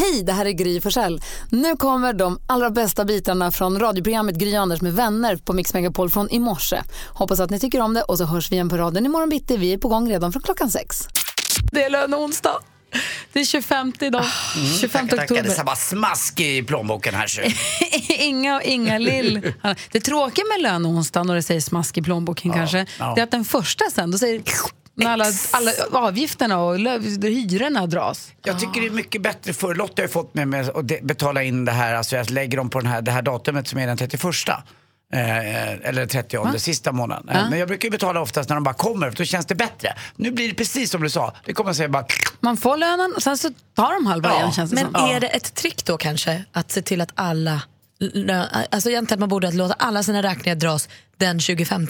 Hej, det här är Gry Forssell. Nu kommer de allra bästa bitarna från radioprogrammet Gry Anders med vänner på Mix Megapol från i morse. Hoppas att ni tycker om det och så hörs vi igen på raden imorgon bitti. Vi är på gång redan från klockan sex. Det är löneonsdag. Det är 25 idag. 25 Tackar, tackar. Det oktober. är bara smask i plånboken här. Inga och inga lill. Det tråkiga med löneonsdagen och det säger smask i plånboken kanske, ja. det är att den första sen, då säger det när alla, alla avgifterna och hyrorna dras. Jag tycker det är mycket bättre för Lotta har ju fått mig med att de- betala in det här, alltså jag lägger dem på den här, det här datumet som är den 31. Eh, eller 30, sista månaden. Eh, Men jag brukar ju betala oftast när de bara kommer, för då känns det bättre. Nu blir det precis som du sa. Det kommer att säga bara... Man får lönen och sen så tar de halva Ja, igen känns det Men som. är det ett trick då kanske att se till att alla, lö- alltså egentligen att man borde låta alla sina räkningar dras den 25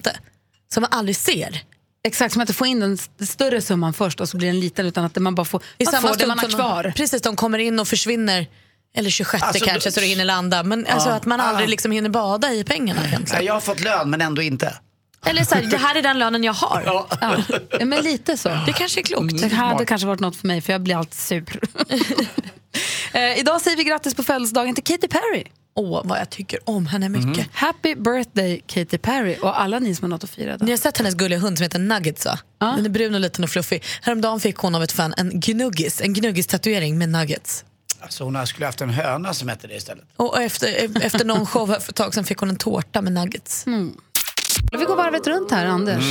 som man aldrig ser. Exakt, som att få in den st- större summan först och så blir den liten utan att man bara får, I man samma får det man har kvar. Precis, de kommer in och försvinner eller 26 Alltså, kanske då- så det hinner landa. Men alltså att man aldrig liksom hinner bada i pengarna egentligen. Jag har fått lön men ändå inte. Eller så här, det här är den lönen jag har. Ja. Ja, men lite så. Det kanske är klokt. Det hade kanske varit något för mig för jag blir alltid sur. eh, idag säger vi grattis på födelsedagen till Katy Perry. Åh, vad jag tycker om henne mycket. Happy birthday Katy Perry och alla ni som har något att fira idag. Ni har sett hennes gulliga hund som heter Nuggets va? Den är brun och liten och fluffig. Häromdagen fick hon av ett fan en gnuggis, en gnuggis-tatuering med nuggets. Alltså hon skulle haft en höna som hette det istället. Och efter, efter någon show för ett tag sedan fick hon en tårta med nuggets. Vi går varvet runt här Anders.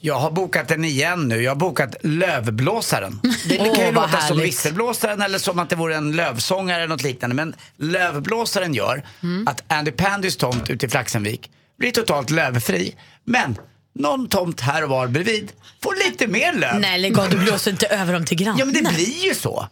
Jag har bokat den igen nu. Jag har bokat Lövblåsaren. Det, kan ju vad låta som. Visselblåsaren eller som att det vore en lövsångare eller något liknande. Men Lövblåsaren gör att Andy Pandys tomt ute i Flaxenvik blir totalt lövfri. Men någon tomt här och var bredvid får lite mer löv. Nej lägg av, du blåser inte över dem till grannen. Ja men det blir ju så.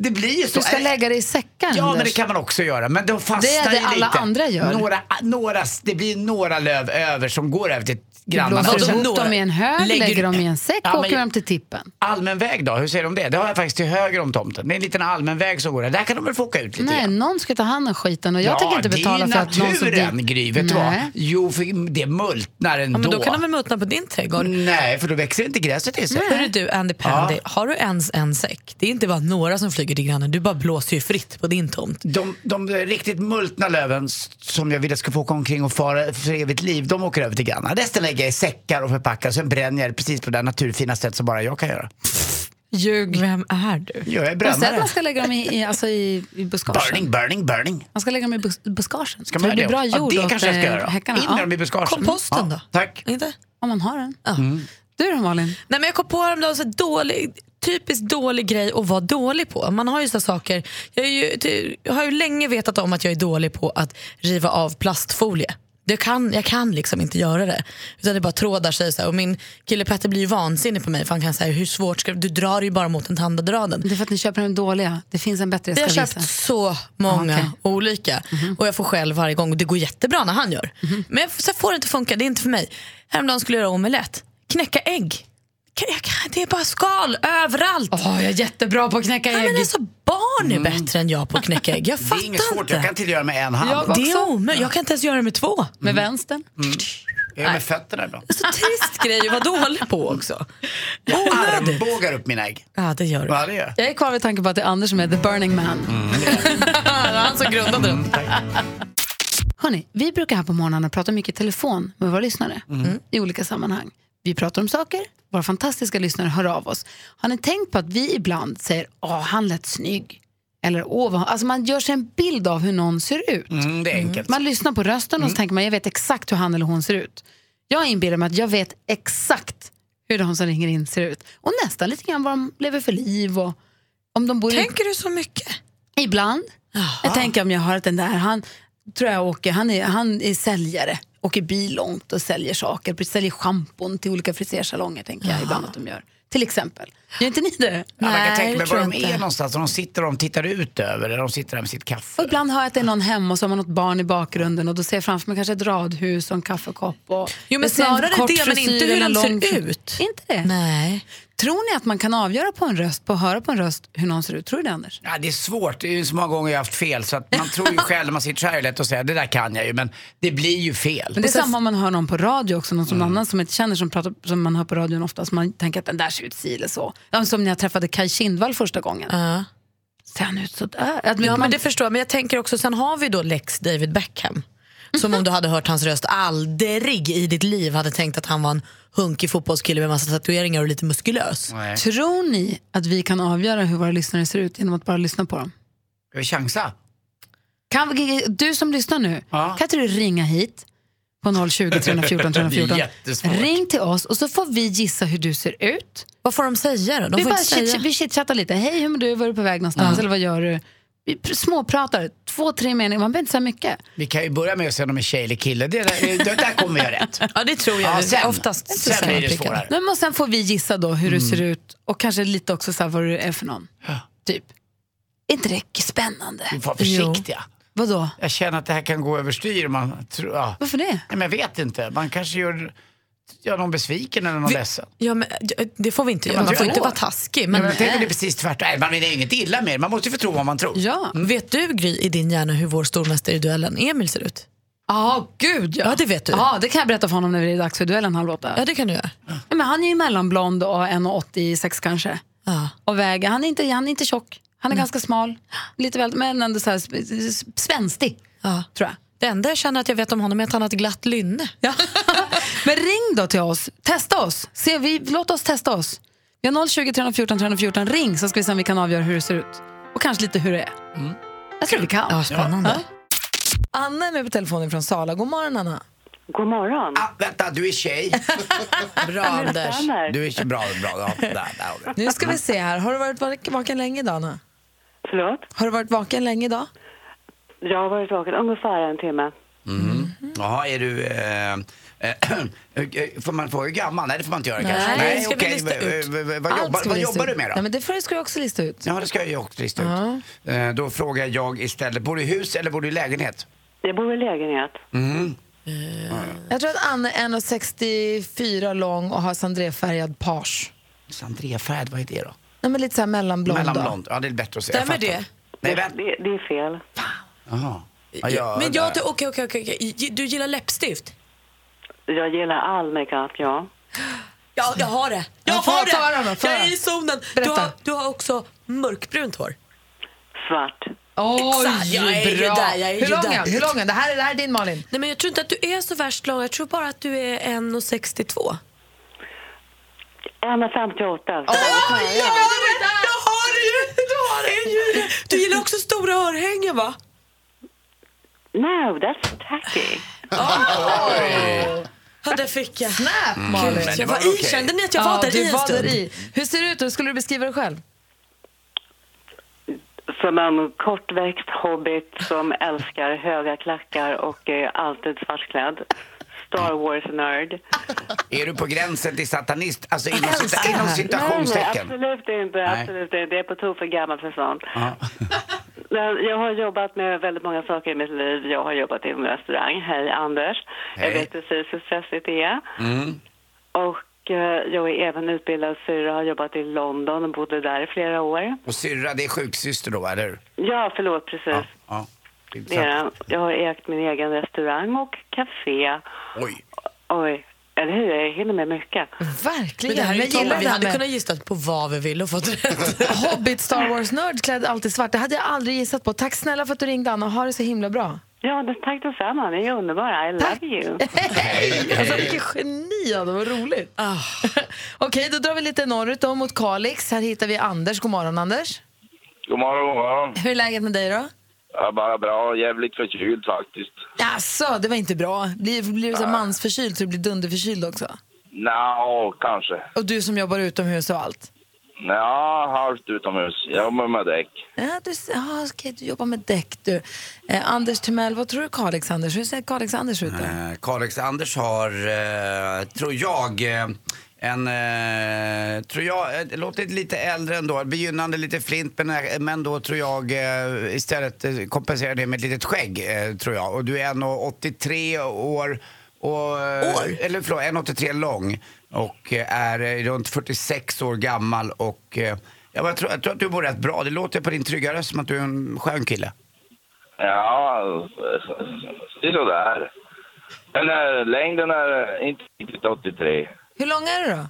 Det blir ju så. Du ska Äh, lägga det i säckar Ja, men det kan man också göra. Men de fastnar Det är det ju alla lite. andra gör. Några, några, det blir några löv över som går över till Du grannarna. blåser ihop några- dem i en hög, lägger lägger du- dem i en säck Ja, och åker dem till tippen. Allmän väg då, hur säger de det? Det har jag faktiskt till höger om tomten. Det är en liten allmän väg som går där. Där kan de väl få åka ut lite Nej, grann. någon ska ta hand om skiten och jag tänker inte betala det för är att någon som... naturen, Gry. Vet du vad? Jo, för det multnar ändå. Ja, men då kan de väl multna på din trädgård. Nej, för då växer inte gräset till sig. Hörru du Andy Pandy, har du ens en säck? Det är inte bara några som flyger till grannen, du bara blåser ju fritt på din tomt. De, de riktigt multna löven som jag vill att ska få åka omkring och fara för evigt liv, de åker över till grannarna. Resten lägger jag i säckar och förpackar, sen bränner jag det precis på det naturfina sätt som bara jag kan göra. Ljug. Vem är du? Jag är Jag säger att brännare. man ska lägga dem i, i, alltså i, i buskagen. Burning, burning, burning. Man ska lägga dem i bus buskagen. Ska Så man det blir det? bra jord ja, det kanske jag ska eh, göra. häckarna. In med dem i buskagen. Komposten då? Tack. Inte? Om man har den. Ja. Du då Malin? Nej, men jag kom på häromdagen så dålig, typiskt dålig grej att vara dålig på. Man har ju så saker, jag, ju, jag har ju länge vetat om att jag är dålig på att riva av plastfolie. Jag kan, jag kan liksom inte göra det. Utan det bara trådar sig. Så här. Och min kille Petter blir ju vansinnig på mig för han kan säga hur svårt ska du drar ju bara mot den tandade raden. Det är för att ni köper den dåliga. Det finns en bättre Vi jag har köpt visa. så många Ah, okej. olika och jag får själv varje gång och det går jättebra när han gör. Men jag, så får det inte funka, det är inte för mig. Häromdagen skulle jag göra omelett, knäcka ägg. Jag det är bara skal överallt. Åh, jag är jättebra på att knäcka ägg. men alltså, barn är bättre än jag på att knäcka ägg. Jag Det fattar är inget svårt, inte. jag kan till göra med en hand. Jag Det är omöjligt. Jag kan inte ens göra det med två. Med vänstern. Jag gör med fötterna ibland. Så trist grej att vara dålig på också. Onödigt. Armbågar upp mina ägg. Ja, det gör du. Ja, det gör jag. Jag är kvar vid tanken på att det är Anders som är the burning man. Han som grundade den. Hörrni, vi brukar här på morgonen prata mycket i telefon med våra lyssnare Mm. i olika sammanhang. Vi pratar om saker, våra fantastiska lyssnare hör av oss. Har ni tänkt på att vi ibland säger åh, han lät snygg? Eller åh, vad... alltså man gör sig en bild av hur någon ser ut. Mm, det är enkelt. Man lyssnar på rösten och så tänker man jag vet exakt hur han eller hon ser ut. Jag inbillar mig att jag vet exakt hur de som ringer in ser ut. Och nästan lite grann vad de lever för liv och om de bor i Tänker du så mycket? Ibland. Jag tänker om jag har att den där, han tror jag åker, han är, han är säljare, åker bil långt och säljer saker, säljer schampon till olika frisersalonger tänker jag ibland att de gör. Till exempel. Gör inte ni det? Ja, man kan Nej, tänka det mig var de inte. är någonstans. De sitter och de tittar ut över eller de sitter där med sitt kaffe. Och ibland har jag att det är någon hemma och så har man något barn i bakgrunden och då ser jag framför mig kanske ett radhus och en kaffekopp. Och Jo, men snarare det, men inte hur den en ser ut. Inte det? Nej. Tror ni att man kan avgöra på en röst, på att höra på en röst hur någon ser ut? Tror du det Anders? Ja, det är svårt. Det är ju så många gånger jag har haft fel så att man tror ju själv när man sitter så här lätt att säga det där kan jag ju men det blir ju fel. Men det är samma om man hör någon på radio också, någon som annan som inte känner som pratar som man hör på radion ofta, som man tänker att den där ser ut si eller så. Ja, som när jag träffade Kaj Kindvall första gången. Ja. ser han ut sådär? Att Ja, man- men det förstår jag. Men jag tänker också, sen har vi då Lex David Beckham. Som om du hade hört hans röst aldrig i ditt liv hade tänkt att han var en hunkig fotbollskille med massa tatueringar och lite muskulös. Nej. Tror ni att vi kan avgöra hur våra lyssnare ser ut genom att bara lyssna på dem? Ska vi chansa? Kan, vi- du som lyssnar nu, Ja. kan inte du ringa hit på 020 314 314? Det är jättesvårt. Ring till oss och så får vi gissa hur du ser ut. Vad får de säga då? De vi får bara chit, vi chitchattar lite. Hej, hur mår du? Var är du på väg någonstans? Eller vad gör du? Vi pr- småpratar, två, tre meningar. Man behöver inte säga mycket. Vi kan ju börja med att se om de är tjej eller kille. Det, där- det där kommer göra rätt. Ja, det tror jag. Ja, sen, Oftast sen säger blir det svårare. Men sen får vi gissa då hur du ser ut och kanske lite också så här vad du är för någon. Typ. Är inte det spännande? Vi får vara försiktiga. Vadå? Jag känner att det här kan gå överstyr. Man tror, ja. Varför det? Nej, men jag vet inte. Man kanske gör, gör någon besviken eller någon Vi- ledsen. Ja, men, det får vi inte göra. man Man får inte vara taskig. Men, Men, men jag tänker det är precis tvärtom. Man menar inget illa med det. Man måste ju få tro vad man tror. Ja. Vet du, Gry, i din hjärna hur vår stormästare i duellen Emil ser ut? Ja, gud ja. Ja, det vet du. Ja, det kan jag berätta för honom när det är dags för duellen halv åtta. Ja, det kan du göra. Ja, Men han är ju mellanblond och 1,86 kanske. Ja. Och väger, han är inte, han är inte tjock. Han är ganska smal, lite väl, men ändå så här. Ja. Tror jag. Det enda jag känner att jag vet om honom är att han har ett glatt lynne. Ja. men ring då till oss, testa oss. Se, vi, låt oss testa oss. Vi har 020 314 314, ring så ska vi se om vi kan avgöra hur det ser ut. Och kanske lite hur det är. Jag tror vi kan. Ja, spännande. Anna är med på telefonen från Sala. God morgon Anna. God morgon. Ah, vänta, du är tjej. Bra Anders. Du är tjej. Bra, bra. Ja, där, där. Nu ska vi se här. Har du varit vak- vaken länge idag Anna? Förlåt? Har du varit vaken länge idag? Jag har varit vaken ungefär en timme. Jaha, är du... Eh, eh, får man få hur gammal? Nej, det får man inte göra kanske. Nej, det ska vi okej. lista ut. V- v- v- Vad Allt jobbar, ska vad lista jobbar ut. du med då? Nej, men det får, ska du också lista ut. Ja, det ska jag ju också lista ut. Eh, Då frågar jag istället, bor du i hus eller bor du i lägenhet? Jag bor i lägenhet. Jag tror att Anna är 1,64 lång och har sandréfärgad page. Sandréfärg, vad är det då? Nej, men lite så här mellanblond. då. Mellanblond. Ja, det är bättre att säga. Stämmer Jag fattar. det? Nej, Det, vänta. det, det är fel. Jaha. Ja, jag, Men jag, okej, okej, okej. okej. Du gillar läppstift? Jag gillar all makeup, ja. Ja, jag har det. Jag har det! Jag är i zonen. Du har, du har också mörkbrunt hår. Svart. Oj, Exakt, jag är bra. där, jag är Hur lång är? Hur lång är han? Det här, är- det här är din Malin. Nej, men jag tror inte att du är så värst lång. Jag tror bara att du är 1,62. 1,58. Jag har det ju! Du har det ju! Du gillar också stora örhängen, va? No, that's tacky. Ja, det fick jag. Snap, Men Malin. det Jag var var i, kände ni att jag var där i en stund? där i. Hur ser det ut? Hur skulle du beskriva dig själv? Som en kortväxt hobbit som älskar höga klackar och är alltid svartklädd. Star Wars-nörd. Är du på gränsen till satanist? Alltså inom, cita- inom här. Nej, nej, citationstecken? absolut inte. Absolut inte. Det är på tok för gammal för sånt. Jag har jobbat med väldigt många saker i mitt liv. Jag har jobbat i en restaurang. Hej Anders. Hej. Jag vet precis hur stressigt det är. Mm. Och eh, jag är även utbildad syrra, har jobbat i London och bodde där i flera år. Och syrra, det är sjuksyster då, eller? Ja, förlåt, precis. Ja. ja. Jag har ägt min egen restaurang och café. Oj. Oj, eller hur? Jag hinner med mycket. Verkligen. Men det här är ju jag gillar toppen. Vi det här hade med kunnat gissa på vad vi vill och fått rätt. Hobbit Star Wars-nörd klädd alltid svart. Det hade jag aldrig gissat på. Tack snälla för att du ringde Anna. Ha det så himla bra. Ja, det- tack detsamma. Ni är underbara. I love you. Alltså vilken geni det var roligt. Okej, då drar vi lite norrut då mot Kalix. Här hittar vi Anders. God morgon Anders. God morgon, god morgon. Hur är läget med dig då? Ja, bara bra. Jävligt förkyld faktiskt. Jaså, det var inte bra. Blir, blir du så här mansförkyld så du blir dunderförkyld också? Nja, kanske. Och du som jobbar utomhus och allt? Nja, halvt utomhus. Jag jobbar med däck. Ja, du, ja, okej, du jobbar med däck du. Eh, Anders Timell, vad tror du Kalix Anders? Hur ser Kalix Anders ut då? Eh, Kalix-Anders har, eh, tror jag, eh, en, eh, tror jag, eh, låter lite äldre ändå, begynnande lite flint men, eh, men då tror jag eh, istället eh, kompenserar det med ett litet skägg eh, tror jag. Och du är 1,83 år och, År? Eller förlåt, 1,83 lång och är runt 46 år gammal och eh, jag, tror, jag tror att du mår rätt bra. Det låter på din trygga röst som att du är en skön kille. Ja, det är sådär. Men längden är inte riktigt 83. Hur lång är du då?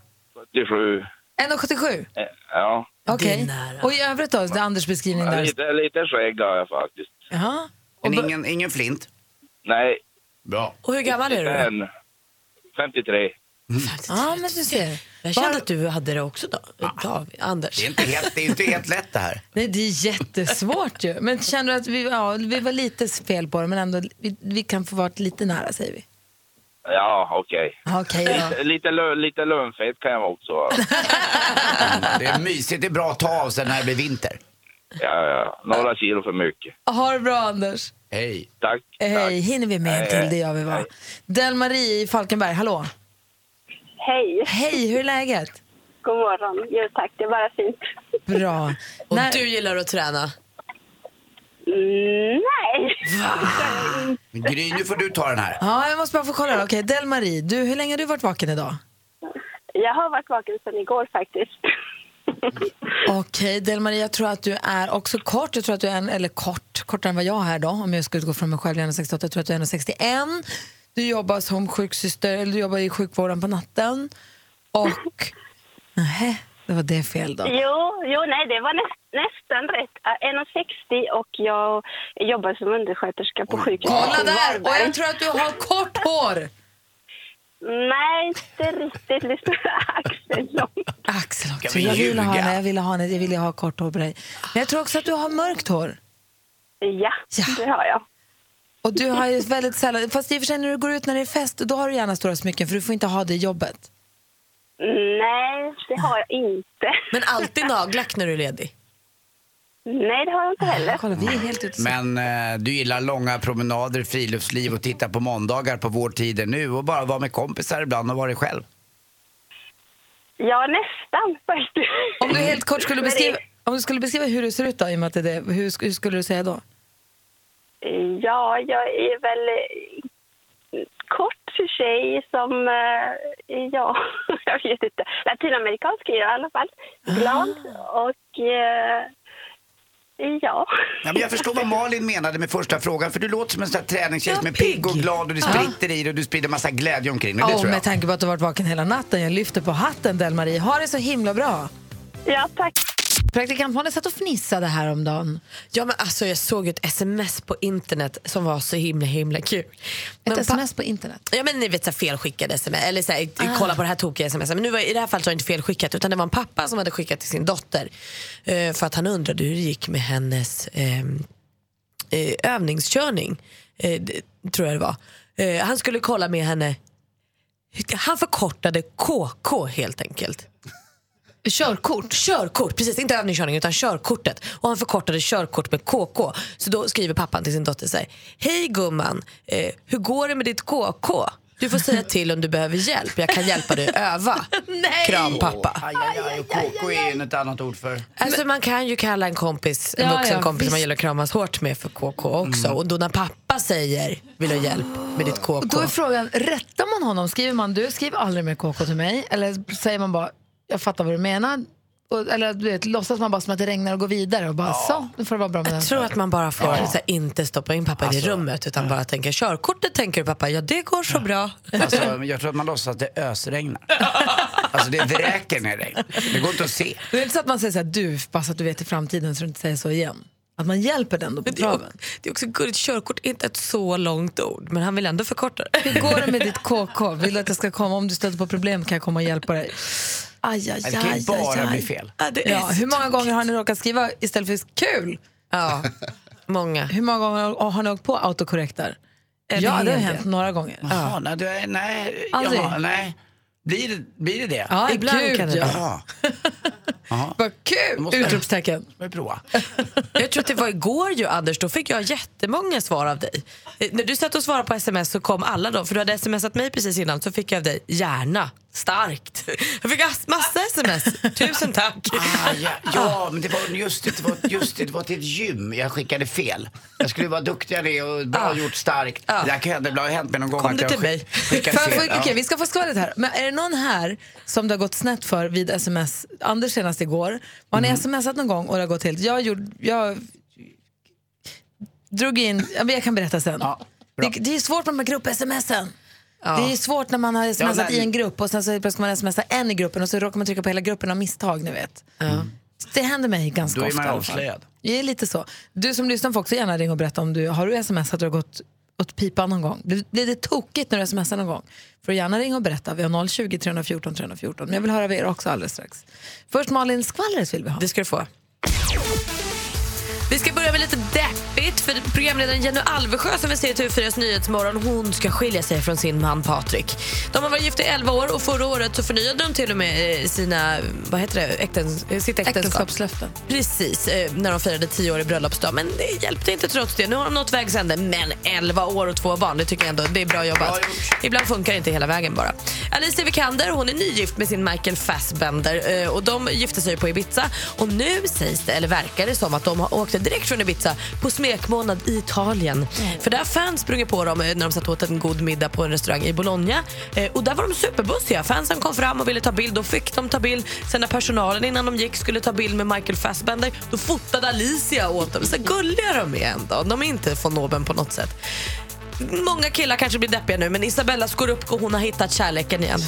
77. 1,77? Eh, Ja. Okej. Och i övrigt då, det är Anders beskrivning där. Lite, lite skägg har jag faktiskt. Jaha. Men ingen, ingen flint? Nej, Bra. Och hur gammal är du? då? en 53. Ja, men du ser. Jag kände att du hade det också då. David, Anders. Det är inte helt, det är inte helt lätt det här. Nej, det är jättesvårt ju. Men känner du att vi, ja, vi var lite fel på det, men ändå, vi, vi kan få vara lite nära säger vi. Ja, okej. Okej då. Lite, lö- lite lönfet kan jag också vara. Det är mysigt, det är bra att ta av sig när det blir vinter. Ja, ja. Några kilo för mycket. Ha det bra Anders. Hej. Tack. Hej, tack. hinner vi med en till? Det gör vi va? Del-Marie i Falkenberg, hallå. Hej, Hej, hur är läget? god morgon. Jo tack, det är bara fint. Bra. Och När- du gillar att träna? Nej. Gry, nu får du ta den här. Ja, jag måste bara få kolla. Okej, Del-Marie, du, hur länge har du varit vaken idag? Jag har varit vaken sedan igår faktiskt. Okej, Del-Marie, jag tror att du är också kort. Jag tror att du är en, eller kort, kortare än vad jag är då, om jag ska utgå från mig själv. Jag är 1,68, jag tror att du är 1,61. Du jobbar som sjuksyster, eller du jobbar i sjukvården på natten. Och, nej, det var det fel då. Jo, jo nej, det var näst, nästan rätt. Äh, 1,60 och jag jobbar som undersköterska på sjukhuset Kolla där! Och jag tror att du har kort hår! Nej, inte riktigt. Lyssna axellångt. Axel också. Ska vi Jag ville ha, jag ville ha, jag ville ha kort hår på dig. Men jag tror också att du har mörkt hår. Ja, Ja. det har jag. Och du har ju väldigt sällan, fast i och för sig när du går ut när det är fest, då har du gärna stora smycken för du får inte ha det i jobbet. Nej, det har jag inte. Men alltid nagellack när du är ledig? Nej, det har jag inte heller. Kolla, vi är helt ute. Men eh, du gillar långa promenader, friluftsliv och titta på måndagar på vår tider nu och bara vara med kompisar ibland och vara dig själv. Ja, nästan faktiskt. Om du helt kort skulle beskriva, om du skulle beskriva hur du ser ut då, i och med att det är det, hur, hur skulle du säga då? Ja, jag är väl kort tjej som, eh, ja, jag vet inte. Latinamerikansk i alla fall. Glad och, eh, ja. Ja, men jag förstår vad Malin menade med första frågan för du låter som en sån här träningstjej Ja, som är pigg och glad och det spritter i dig och du sprider massa glädje omkring dig. Det Ja, tror jag. med tanke på att du har varit vaken hela natten. Jag lyfter på hatten, Del-Marie. Ha det så himla bra. Ja, tack. Praktikant Malin satt och fnissade häromdagen. Ja, men alltså, jag såg ett sms på internet som var så himla himla kul. Ett Men pa- sms på internet. Ja men ni vet så här, felskickade sms, eller så här, kolla på det här tokiga sms. Men nu var, i det här fallet var det inte felskickat utan det var en pappa som hade skickat till sin dotter. Eh, för att han undrade hur det gick med hennes ehm, eh, övningskörning. Eh, tror jag det var. Eh, han skulle kolla med henne. Han förkortade KK helt enkelt. Körkort. Körkort, precis inte övningskörning utan körkortet. Och han förkortade körkort med KK. Så då skriver pappan till sin dotter så här. Hej gumman, eh, hur går det med ditt KK? Du får säga till om du behöver hjälp. Jag kan hjälpa dig öva. Kram pappa. Aj, aj, aj, och KK är ett annat ord för... Alltså man kan ju kalla en kompis, en Ja, vuxen ja, kompis som man gillar att kramas hårt med för KK också. Och då när pappa säger vill du ha hjälp med ditt KK. Och då är frågan, rättar man honom? Skriver man du skriver aldrig mer KK till mig? Eller säger man bara, jag fattar vad du menar? Och, eller du vet, låtsas man bara som att det regnar och går vidare och bara så, nu får det vara bra med den. Jag tror att man bara får så här, inte stoppa in pappa i det rummet utan bara tänka körkortet tänker du pappa, ja det går så bra. Alltså, jag tror att man låtsas att det ösregnar. Alltså det vräker ner regn. Det går inte att se. Det är inte så att man säger så här, du, så att du vet i framtiden så du inte säger så igen. Att man hjälper den då på Men det, är, också- traven. det är också gulligt, körkort är inte ett så långt ord men han vill ändå förkorta det. Hur går det med ditt KK? Vill du att jag ska komma? Om du stöter på problem kan jag komma och hjälpa dig. Aj, aj, Det kan ju aj, bara aj, aj. bli fel. Ja, det är Ja, hur många gånger har ni råkat skriva istället för kul? Ja, många. Hur många gånger har ni åkt på autokorrektar? Ja, det har hänt några gånger. Jaha, nej, du, är- nej, Aldrig? jaha, nej. Blir det blir det? det? Ja, Ibland kan det ja. Vad kul! måste- Utropstecken. prova. Jag tror att det var igår ju Anders, då fick jag jättemånga svar av dig. Eh, När du satt och svarade på sms så kom alla då, för du hade smsat mig precis innan så fick jag av dig gärna, starkt. Jag fick ass- massa sms, tusen tack. Ah, ja, ja, men det var just det, det var, just det, det var till ett gym. Jag skickade fel. Jag skulle vara duktigare och bra Ah. gjort starkt. Ah. Det kan hända, det har hänt mig någon gång Kom att jag till mig? skick- skickade fel. okej, ja. vi ska få skvallret här. Men är det någon här som det har gått snett för vid sms? Anders senast igår. Har Mm. smsat någon gång och det har gått helt... Jag, gjorde, jag drog in... ja, Jag kan berätta sen. Ja, det, det är svårt med de här grupp-smsen. Ja. Det är svårt när man har smsat nej. i en grupp och sen så ska man smsa en i gruppen och så råkar man trycka på hela gruppen av misstag, ni vet. Ja. Det händer mig ganska Då är ofta. man avslöjad. Det är lite så. Du som lyssnar får också gärna ringa och berätta om du har du sms att du har gått åt pipan någon gång. Blir, blir det tokigt när du smsar någon gång? Får du gärna ringa och berätta. Vi har 020 314 314. Men jag vill höra av er också alldeles strax. Först Malin, skvallret vill vi ha. Det ska du få. Vi ska börja med lite deppigt för programledaren Jenny Alvesjö som vi ser i TV4s Nyhetsmorgon hon ska skilja sig från sin man Patrik. De har varit gifta i 11 år och förra året så förnyade de till och med eh, sina, vad heter det, Äktens, eh, sitt äktenskap. Äktenskapslöften. Precis, eh, när de firade 10 år i bröllopsdag. Men det hjälpte inte trots det. Nu har de nått vägs ände. Men 11 år och två barn, det tycker jag ändå det är bra jobbat. Ibland funkar det inte hela vägen bara. Alicia Vikander hon är nygift med sin Michael Fassbender och de gifte sig på Ibiza. Och nu sägs det, eller verkar det som att de har åkt direkt från Ibiza på smekmånad i Italien. För där har fans sprungit på dem eh, när de satt åt en god middag på en restaurang i Bologna. Eh, och där var de superbussiga. Fansen kom fram och ville ta bild. Då fick de ta bild. Sen när personalen innan de gick skulle ta bild med Michael Fassbender, då fotade Alicia åt dem. Så gulliga de är ändå. De är inte von oben på något sätt. Många killar kanske blir deppiga nu men Isabella Scorupco hon har hittat kärleken igen.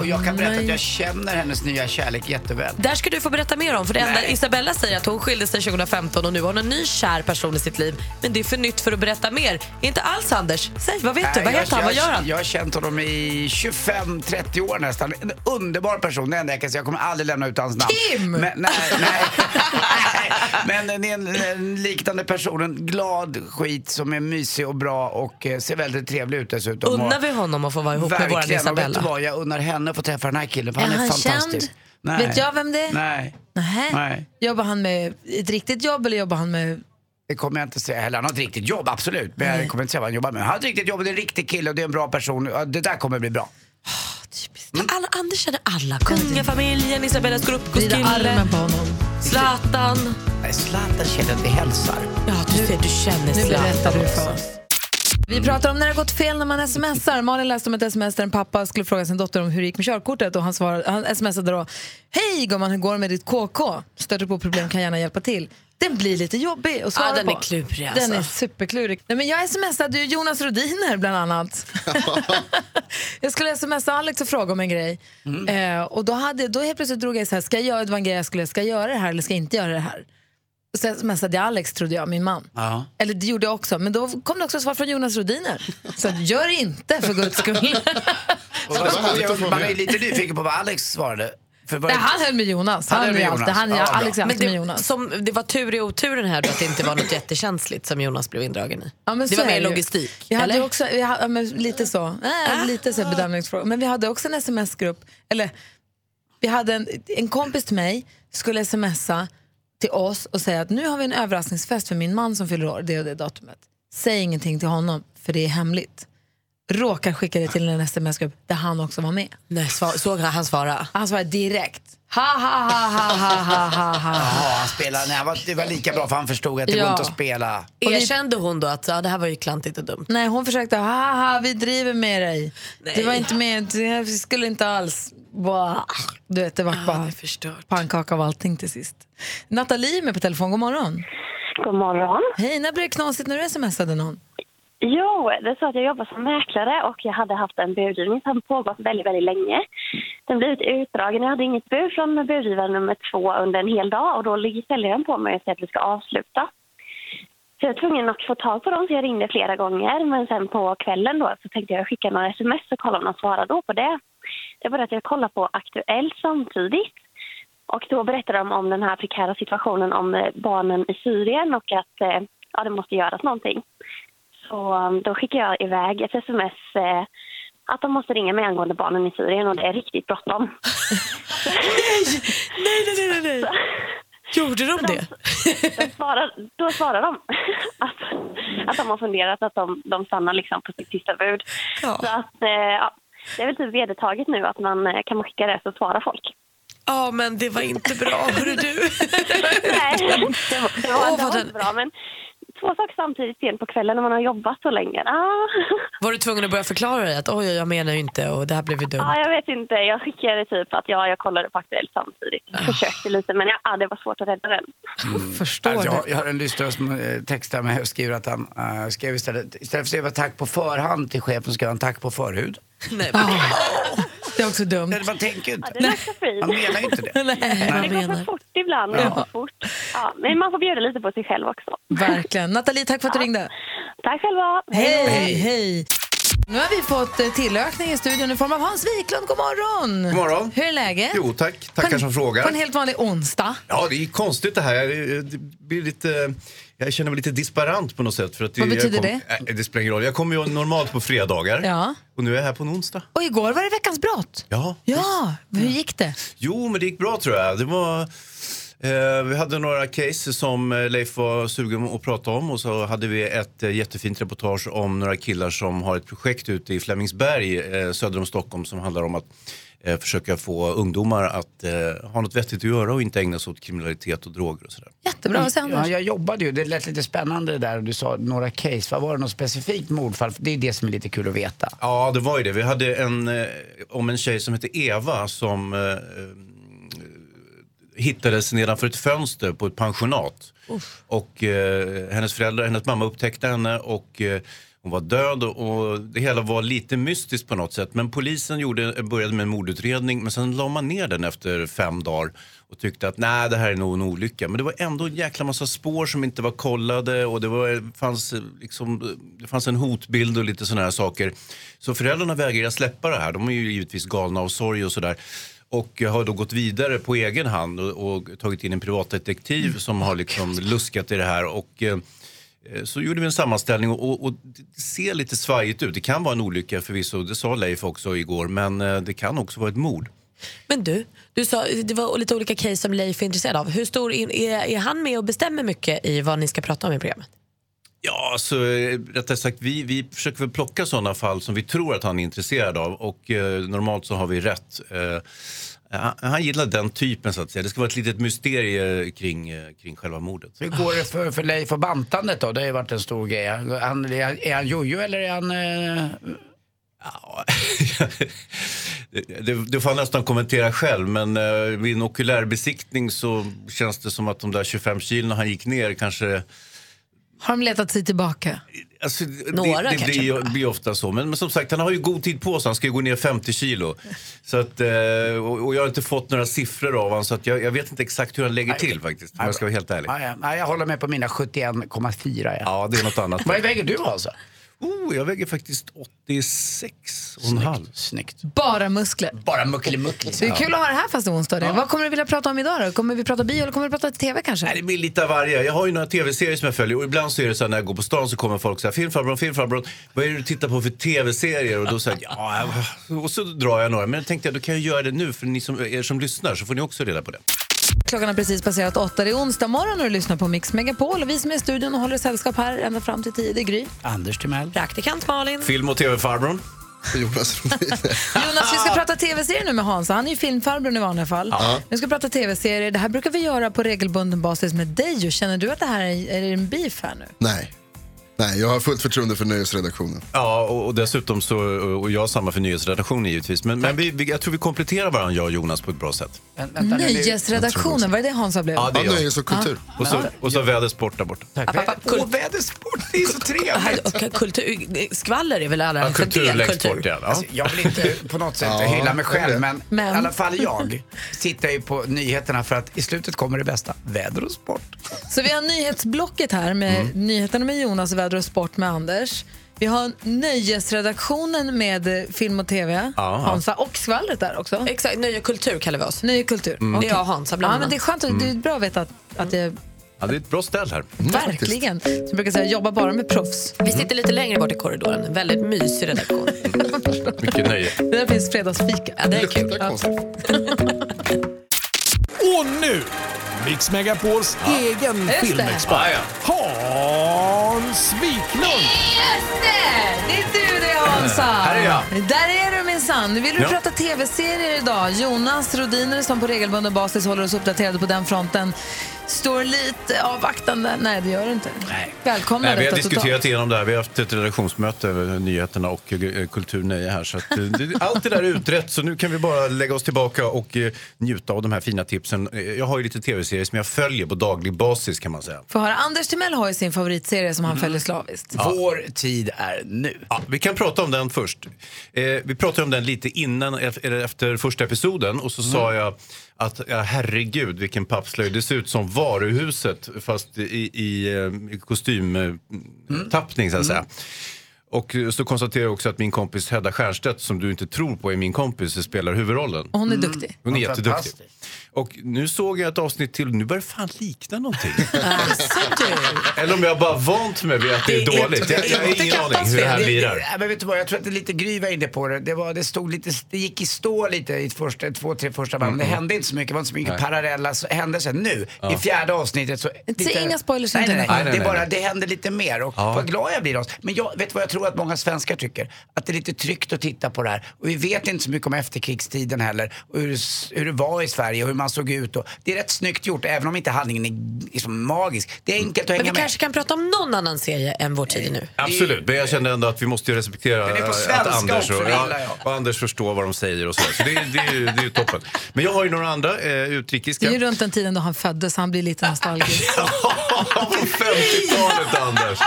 Och jag kan berätta att jag känner hennes nya kärlek jätteväl. Där ska du få berätta mer om. För det enda Nej. Isabella säger att hon skilde sig 2015 och nu har hon en ny kär person i sitt liv. Men det är för nytt för att berätta mer. Inte alls Anders. Säg, vad vet du? Nej, Vad jag- heter han? Vad gör han? Jag har känt honom i 25-30 år nästan. En underbar person. Det enda jag kan säga, jag kommer aldrig lämna ut hans namn. Kim! Men, nej, nej. nej. Men är en, en liknande person. En glad skit som är mysig och bra och eh, ser väldigt trevlig ut dessutom. Unnar vi honom att få vara ihop med vår Verkligen. Och vet du Isabella? vad? Jag unnar henne att få träffa den här killen för Är han är han fantastisk. känd? Nej. Vet jag vem det är? Nej, Nähä. Nej. Jobbar han med ett riktigt jobb eller jobbar han med... det kommer jag inte säga heller. Han har ett riktigt jobb, absolut. Men jag kommer inte säga vad han jobbar med. Han har ett riktigt jobb och det är en riktig kille och det är en bra person. Ja, Det där kommer bli bra. Alla, Anders känner alla. Kungafamiljen, Isabella Scorupcos Vrida kille, armen på honom. Zlatan. Nej, Zlatan känner att vi hälsar. Ja, du ser, du känner Nu berättar Zlatan du också. för oss. Vi pratar om när det har gått fel när man smsar. Malin läste om ett sms där en pappa skulle fråga sin dotter om hur det gick med körkortet och han, svarade, han smsade då Hej gumman, hur går det med ditt KK? Stöter på problem kan gärna hjälpa till. Den blir lite jobbig att svara Ja, den på. är klurig, Den är alltså. superklurig. Nej, men jag smsade ju Jonas Rodiner bland annat. jag skulle smsa Alex och fråga om en grej. Eh, och då, hade, då helt plötsligt drog jag så här, ska jag göra, det var en grej jag skulle, ska jag göra det här eller ska jag inte göra det här? Sen smsade jag Alex trodde jag, min man. Ja. Eller det gjorde jag också, men då kom det också svar från Jonas Rodiner. Så att, gör inte för guds skull. Man är lite nyfiken på vad Alex svarade. För vad, Nej, han höll med Jonas. Han Han med med Jonas. Han, Ja. Alex är alltid med det, Jonas. som, det var tur i oturen här då att det inte var något jättekänsligt som Jonas blev indragen i. Ja, men det var mer logistik. Vi hade eller? också, vi hade, ja, men lite så. Äh, lite så bedömningsfråga. Men vi hade också en sms-grupp. Eller, vi hade en, en kompis till mig skulle smsa till oss och säga att nu har vi en överraskningsfest för min man som fyller år, det och det datumet. Säg ingenting till honom, för det är hemligt. Råkar skicka det till en sms-grupp där han också var med. Nej, svar, såg han svara? Han svarade direkt. Ha, ha, ha, ha, ha, ha, ha, ha. Ja, han spelade, nej, han var, det var lika bra för han förstod att det Ja. går inte att spela. Erkände hon då att ja, det här var ju klantigt och dumt? Nej, hon försökte, haha, vi driver med dig. Nej. Det var inte med, det skulle inte alls, Du vet, det var bara det förstört. pannkaka av allting till sist. Nathalie är med på telefon, god morgon. God morgon. Hej, när blev det knasigt när du smsade någon? Jo, det är så att jag jobbar som mäklare och jag hade haft en budgivning som pågått väldigt, väldigt länge. Den blev utdragen. Jag hade inget bud från budgivare nummer två under en hel dag och då ligger säljaren på mig och säger att vi ska avsluta. Så jag var tvungen att få tag på dem så jag ringde flera gånger men sen på kvällen då så tänkte jag skicka några sms och kolla om de svarar då på det. Det var att jag kollade på Aktuellt samtidigt och då berättade de om den här prekära situationen om eh, barnen i Syrien och att eh, ja, det måste göras någonting. Så um, då skickar jag iväg ett sms eh, att de måste ringa mig angående barnen i Syrien och det är riktigt bråttom. Nej, nej, nej, nej. Gjorde de det? Då svarar, då svarar de att, att de har funderat att de, de stannar liksom på sitt sista bud. Ja. Så att, eh, ja, det är väl typ vedertaget nu att man eh, kan skicka det så svarar folk. Ja, men det var inte bra, hörru du. Nej, det var, det var, det vad var den- inte bra men två saker samtidigt sent på kvällen när man har jobbat så länge. Ah. Var du tvungen att börja förklara dig att oj, jag menar ju inte och det här blev ju dumt? Ja, jag vet inte. Jag skickade typ att ja, jag kollade på Aktuellt samtidigt. Försökte lite, men ja, det var svårt att rädda den. Förstår Alltså, du? jag, jag har en lyssnare som eh, textar mig och skriver att han eh, skrev istället, istället för att skriva tack på förhand till chefen så skrev han tack på förhud. Nej, Ah. Det är också dumt. Eller Man tänker ju Ja, inte. det är ganska fint. Man menar ju inte det. Nej, Det jag går för fort ibland. Det går för fort. Ja, men man får bjuda lite på sig själv också. Verkligen. Nathalie, tack för att du ringde. Tack själva. Hej, hej. Nu har vi fått eh, tillökning i studion i form av Hans Wiklund. God morgon! God morgon. Hur är läget? Jo, tack. Tackar en- som frågar. På en helt vanlig onsdag. Ja, det är konstigt det här. Det blir lite, jag känner mig lite disparant på något sätt. För att Vad jag betyder kom, det? det spelar ingen roll. Jag kommer ju normalt på fredagar. Ja. Och nu är jag här på en onsdag. Och igår var det veckans brott. Ja. Ja, hur gick det? Jo, men det gick bra tror jag. Det var... Eh, vi hade några case som eh, Leif var sugen att prata om och så hade vi ett eh, jättefint reportage om några killar som har ett projekt ute i Flemingsberg eh, söder om Stockholm som handlar om att eh, försöka få ungdomar att eh, ha något vettigt att göra och inte ägna sig åt kriminalitet och droger och sådär. Jättebra. Vad säger Ja, jag jobbade ju, det lät lite spännande det där och du sa några case. Vad var det något specifikt mordfall? För det är det som är lite kul att veta. Ja, det var ju det. Vi hade en, eh, om en tjej som hette Eva som eh, hittades nedanför ett fönster på ett pensionat. Och eh, hennes föräldrar, hennes mamma upptäckte henne och eh, hon var död och, det hela var lite mystiskt på något sätt. Men polisen gjorde, började med en mordutredning men sen la man ner den efter fem dagar och tyckte att nej det här är nog en olycka. Men det var ändå en jäkla massa spår som inte var kollade och det, var, fanns, eh, liksom, det fanns en hotbild och lite sådana här saker. Så föräldrarna vägrade släppa det här. De är ju givetvis galna av sorg och sådär. Och har då gått vidare på egen hand och, och tagit in en privatdetektiv som har liksom luskat i det här. Och, eh, eh, så gjorde vi en sammanställning och, och, och det ser lite svajigt ut. Det kan vara en olycka förvisso, det sa Leif också igår, men eh, det kan också vara ett mord. Men du, du sa det var lite olika case som Leif är intresserad av. Hur stor är, är han med och bestämmer mycket i vad ni ska prata om i programmet? Ja, så eh, rättare sagt, vi, vi försöker väl plocka sådana fall som vi tror att han är intresserad av och eh, normalt så har vi rätt. Eh, han, han gillar den typen så att säga. Det ska vara ett litet mysterie kring, eh, kring själva mordet. Hur går det för, för Leif och bantandet då? Det har ju varit en stor grej. Han, är, är han jojo eller är han... Eh, Ja, det, det får han nästan kommentera själv, men eh, vid en okulärbesiktning så känns det som att de där 25 kilona han gick ner kanske... Har de letat sig tillbaka? Alltså, det, Några det, det kanske blir, bara. blir ofta så. Men, men som sagt, han har ju god tid på sig. Han ska ju gå ner 50 kilo. Så att, eh, och, och jag har inte fått några siffror av honom så att jag, jag vet inte exakt hur han lägger till faktiskt. Om jag ska vara helt ärlig. Nej, jag håller med på mina 71,4. Ja. Ja, det är något annat. Vad väger du alltså? Oh, jag väger faktiskt 86 och en halv. Snyggt. Bara muskler. Bara muckelimuckli. Det är kul att ha det här fast det är onsdag. det. Vad kommer du vilja prata om idag då? Kommer vi prata bio eller kommer vi prata tv kanske? Nej, det blir lite av varje. Jag har ju några tv-serier som jag följer och ibland så är det så här, när jag går på stan så kommer folk säga filmfarbrorn, filmfarbrorn, vad är det du tittar på för tv-serier? Och då säger jag, ja, och så drar jag några. Men jag tänkte, då kan jag göra det nu för ni som, er som lyssnar så får ni också reda på det. Klockan har precis passerat åtta. Det är onsdag morgon och du lyssnar på Mix Megapol. Och vi som är i studion och håller sällskap här ända fram till tio, det är Gry. Anders Timell. Praktikant Malin. Film och tv-farbrorn. Jonas. Jonas, vi ska prata tv-serier nu med Hans. Han är ju filmfarbror i vanliga fall. Vi ska prata tv-serier. Det här brukar vi göra på regelbunden basis med dig. Känner du att det här är, är det en beef här nu? Nej. Nej, jag har fullt förtroende för nöjesredaktionen. Ja, och, och dessutom så, och jag har samma för nyhetsredaktionen givetvis. Men, men vi, vi, jag tror vi kompletterar varandra, jag och Jonas, på ett bra sätt. Vä- vänta, nu, nu- Nöjesredaktionen, var det det Hans har blivit? Ja, det Ja, är jag. nöjes och kultur. Och så, och så väder sport där borta. Tack. App, app, app, Åh, vädersport, det är så trevligt. Kultur, skvaller är väl alla Ja, för kultur del längst kultur. bort, ja. ja. Alltså, jag vill inte på något sätt Ja, hylla mig det är själv det. men, Men. i alla fall jag tittar ju på nyheterna för att i slutet kommer det bästa. Väder och sport. Så vi har nyhetsblocket här med Mm. nyheterna med Jonas, väder och sport med Anders. Vi har nöjesredaktionen med eh, film och tv, ja. Hansa, och skvallret där också. Exakt, nöje och kultur kallar vi oss. Nöje kultur. Mm. Det är jag och Hansa bland Ja, men det är skönt, att- det är bra att veta att, att jag Ja, det är ett bra ställ här. verkligen, som jag brukar säga, jobbar bara med proffs. Vi sitter lite längre bort i korridoren. En väldigt mysig redaktion. Mycket nöje. Det där finns fredagsfika. Ja, det är kul. Konstigt. Och nu, Mix Megapols egen det. filmexpert, Hans Wiklund! Just det! Det är du det Hansa! Här är jag. Där är du minsann. Nu vill du Ja. prata tv-serier idag. Jonas Rodiner som på regelbunden basis håller oss uppdaterade på den fronten. Står lite avvaktande. Nej, det gör du inte. Nej. Välkomna Nej, vi har diskuterat totalt. igenom det här. Vi har haft ett redaktionsmöte över nyheterna och eh, kulturnöje här. Så att, eh, det- allt det där är utrett så nu kan vi bara lägga oss tillbaka och eh, njuta av de här fina tipsen. Jag har ju lite tv-serier som jag följer på daglig basis kan man säga. Får höra. Anders Timell har ju sin favoritserie som han Mm. följer slaviskt. Vår tid är nu. Ja, vi kan prata om den först. Eh, vi pratade om den lite innan, eller efter första episoden och så sa jag att ja, herregud vilken pappslöjd. Det ser ut som varuhuset fast i, i, eh, i kostymtappning så att säga. Och eh, så konstaterar jag också att min kompis Hedda Stiernstedt som du inte tror på är min kompis, spelar huvudrollen. Och hon är duktig. Hon är jätteduktig. Och nu såg jag ett avsnitt till, nu börjar det fan likna någonting. Alltså, du. Eller om jag bara vant mig vid att det är Det är dåligt. Jag, jag har inte ingen aning hur det här lirar. det- ja, men vet du vad, jag tror att det är lite Gry var inne på det. Det, var, det, stod lite, det gick i stå lite i första, två, tre första banden. Det hände inte så mycket, det var inte så mycket parallella s- händelser. Nu, i fjärde avsnittet så... Säg inga spoilers, Nej, nej, nej. Nej, nej, det, är nej, bara, nej. det händer lite mer och vad glad jag blir då. Men jag vet vad jag tror att många svenskar tycker? Att det är lite tryggt att titta på det här. Och vi vet inte så mycket om efterkrigstiden heller. Och hur, hur det var i Sverige och hur man såg ut. Och det är rätt snyggt gjort, även om inte handlingen är liksom magisk. Det är enkelt att Men hänga vi med. kanske kan prata om någon annan serie än Vår tid nu. Absolut, men jag kände ändå att vi måste ju respektera på att Anders, också, och, det ja, och Anders förstår vad de säger och så. Så det, det, är ju, det är ju toppen. Men jag har ju några andra eh, Det utrikiska. är ju runt den tiden då han föddes, han blir lite nostalgisk. Från 50-talet Anders.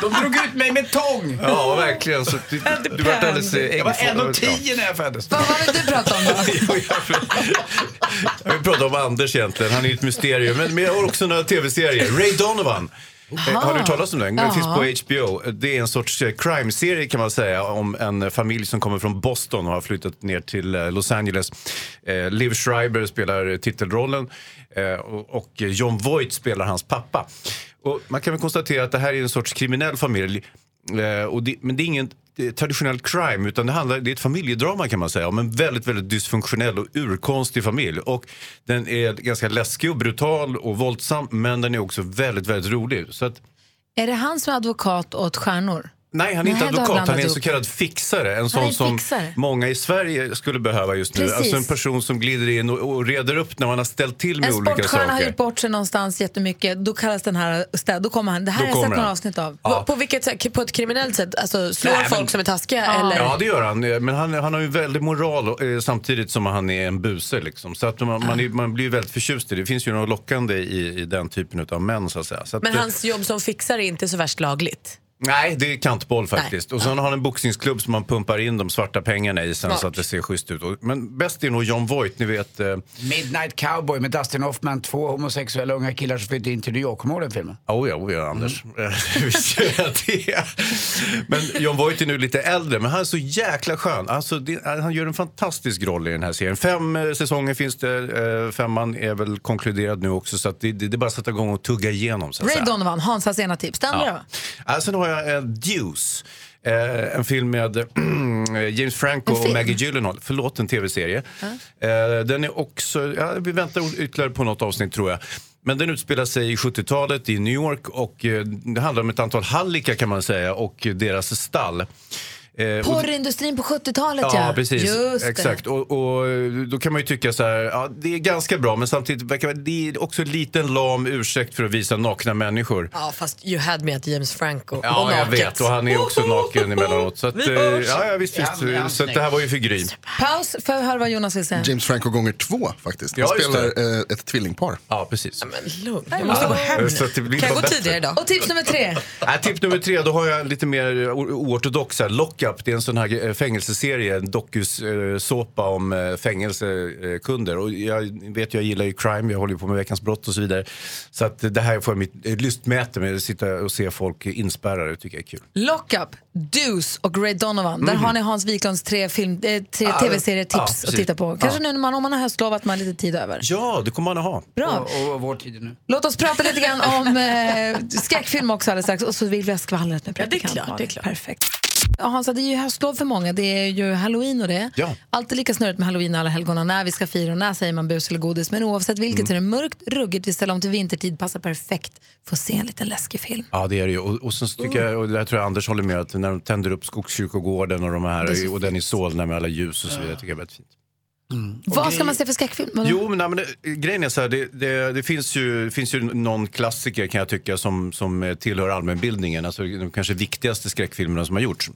De drog ut mig med tång! Ja, verkligen. Så du, du vart alldeles Jag var äggfo- 1,10 när jag föddes. Vad vad vill du prata om då? Jag vill prata om Anders egentligen, han är ett mysterium. Men, men jag har också några tv-serier. Ray Donovan. Eh, Har du talas om den? Den finns på HBO. Det är en sorts eh, crime-serie kan man säga om en familj som kommer från Boston och har flyttat ner till eh, Los Angeles. Eh, Liv Schreiber spelar titelrollen eh, och John Voight spelar hans pappa. Och man kan väl konstatera att det här är en sorts kriminell familj. Eh, det, men det är ingen Eh, traditionell crime utan det, handlar, det är ett familjedrama kan man säga om en väldigt, väldigt dysfunktionell och urkonstig familj. Och den är ganska läskig och brutal och våldsam men den är också väldigt, väldigt rolig. Så att, Är det han som är advokat åt stjärnor? Nej, han är Nej, inte då har jag advokat, han blandat är en ihop. så kallad fixare. En sån en som fixare. många i Sverige skulle behöva just nu. Precis. Alltså en person som glider in och, och reder upp när man har ställt till med En olika sportstjärna har saker. gjort bort sig någonstans jättemycket. Då kallas den här städ. Då kommer han. Det här Då har jag sett kommer några han. avsnitt av. Ja. På, vilket sätt? På ett kriminellt sätt? Alltså slår Nej, men- folk som är taskiga? Eller? Ja, det gör han. Men han, han har ju väldigt moral eh, samtidigt som han är en buse. Liksom. Så att man, man, är, man blir ju väldigt förtjust i det. Det finns ju något lockande i, i den typen av män så att säga. Så att, Men eh, hans jobb som fixare är inte så värst lagligt. Nej, det är kantboll faktiskt. Och sen har han en boxningsklubb som man pumpar in de svarta pengarna i sen Smart. så att det ser schysst ut. Men bäst är nog John Voight, ni vet. Eh, Midnight Cowboy med Dustin Hoffman, två homosexuella unga killar som flyttar in till New York. Kommer du den filmen? Oh ja, oh ja, Anders. Att det är. Men John Voight är nu lite äldre, men han är så jäkla skön. Alltså, det, han gör en fantastisk roll i den här serien. Fem eh, säsonger finns det, eh, femman är väl konkluderad nu också, så att det, det, det är bara att sätta igång och tugga igenom. Så att Ray säga. Donovan, Hansas ena tips. Den andra Ja. då? Ja, sen har jag eh, Deuce. Eh, en film med eh, James Franco och? Maggie Gyllenhaal. Förlåt, en tv-serie. Eh, den är också, ja, vi väntar ytterligare på något avsnitt tror jag. Men den utspelar sig i 70-talet i New York och eh, det handlar om ett antal hallickar kan man säga och deras stall. Eh, Porrindustrin på 70-talet Ja, precis. Just det. Exakt. Och, och då kan man ju tycka så här, ja, det är ganska bra men samtidigt verkar det är också en liten lam ursäkt för att visa nakna människor. Ja, fast you had me at James Franco. Ja, och jag naket. vet. Och han är också naken emellanåt. Så, att, Vi eh, ja, ja, visst, visst. Ja, så att det här var ju för Gry. Paus för att höra vad Jonas vill säga. James Franco gånger två faktiskt. Han Ja, just spelar eh, ett tvillingpar. Ja, precis. Men lugn, jag måste gå hem nu. Så att det blir Kan jag bara gå bättre. tidigare idag? Och tips nummer tre. Nej, tips nummer tre, då har jag lite mer o- oortodox här. Lockup, det är en sån här eh, fängelseserie, en dokusåpa om eh, fängelsekunder. Och jag vet, jag gillar ju crime, jag håller ju på med Veckans brott och så vidare. Så att det här får jag mitt eh, lystmäte med att sitta och se folk inspärrade, det tycker jag är kul. Lockup, Deuce och Ray Donovan. Där har ni Hans Wiklunds tre, film, tre Mm. Ja, tv-serietips ja, att titta på. Kanske Ja. nu när man, om man har höstlov att man har lite tid över. Ja, det kommer man att ha. Bra. Och, och vår tid är nu. Låt oss prata lite grann om eh, skräckfilm också alldeles strax. Och så vill vi ha skvallret med Ja, det är praktikant klart, det är klart. Perfekt. Ja, Hansa, det är ju höstlov för många. Det är ju halloween och det. Ja. Alltid lika snurrigt med halloween och alla helgona. När vi ska fira och när säger man bus eller godis. Men oavsett vilket Mm. är det mörkt, ruggigt. Vi ställer om till vintertid. Passar perfekt för att se en liten läskig film. Ja, det är det ju. Och, och sen tycker jag, och där tror jag Anders håller med, att när de tänder upp Skogskyrkogården och de här, och den i Solna med alla ljus och så vidare, tycker jag är väldigt fint. Vad ska man se för skräckfilm? Jo, men, nej, men det, grejen är så här, det, det, det finns, ju, finns ju någon klassiker kan jag tycka som, som tillhör allmänbildningen. Alltså de kanske viktigaste skräckfilmerna som har gjorts.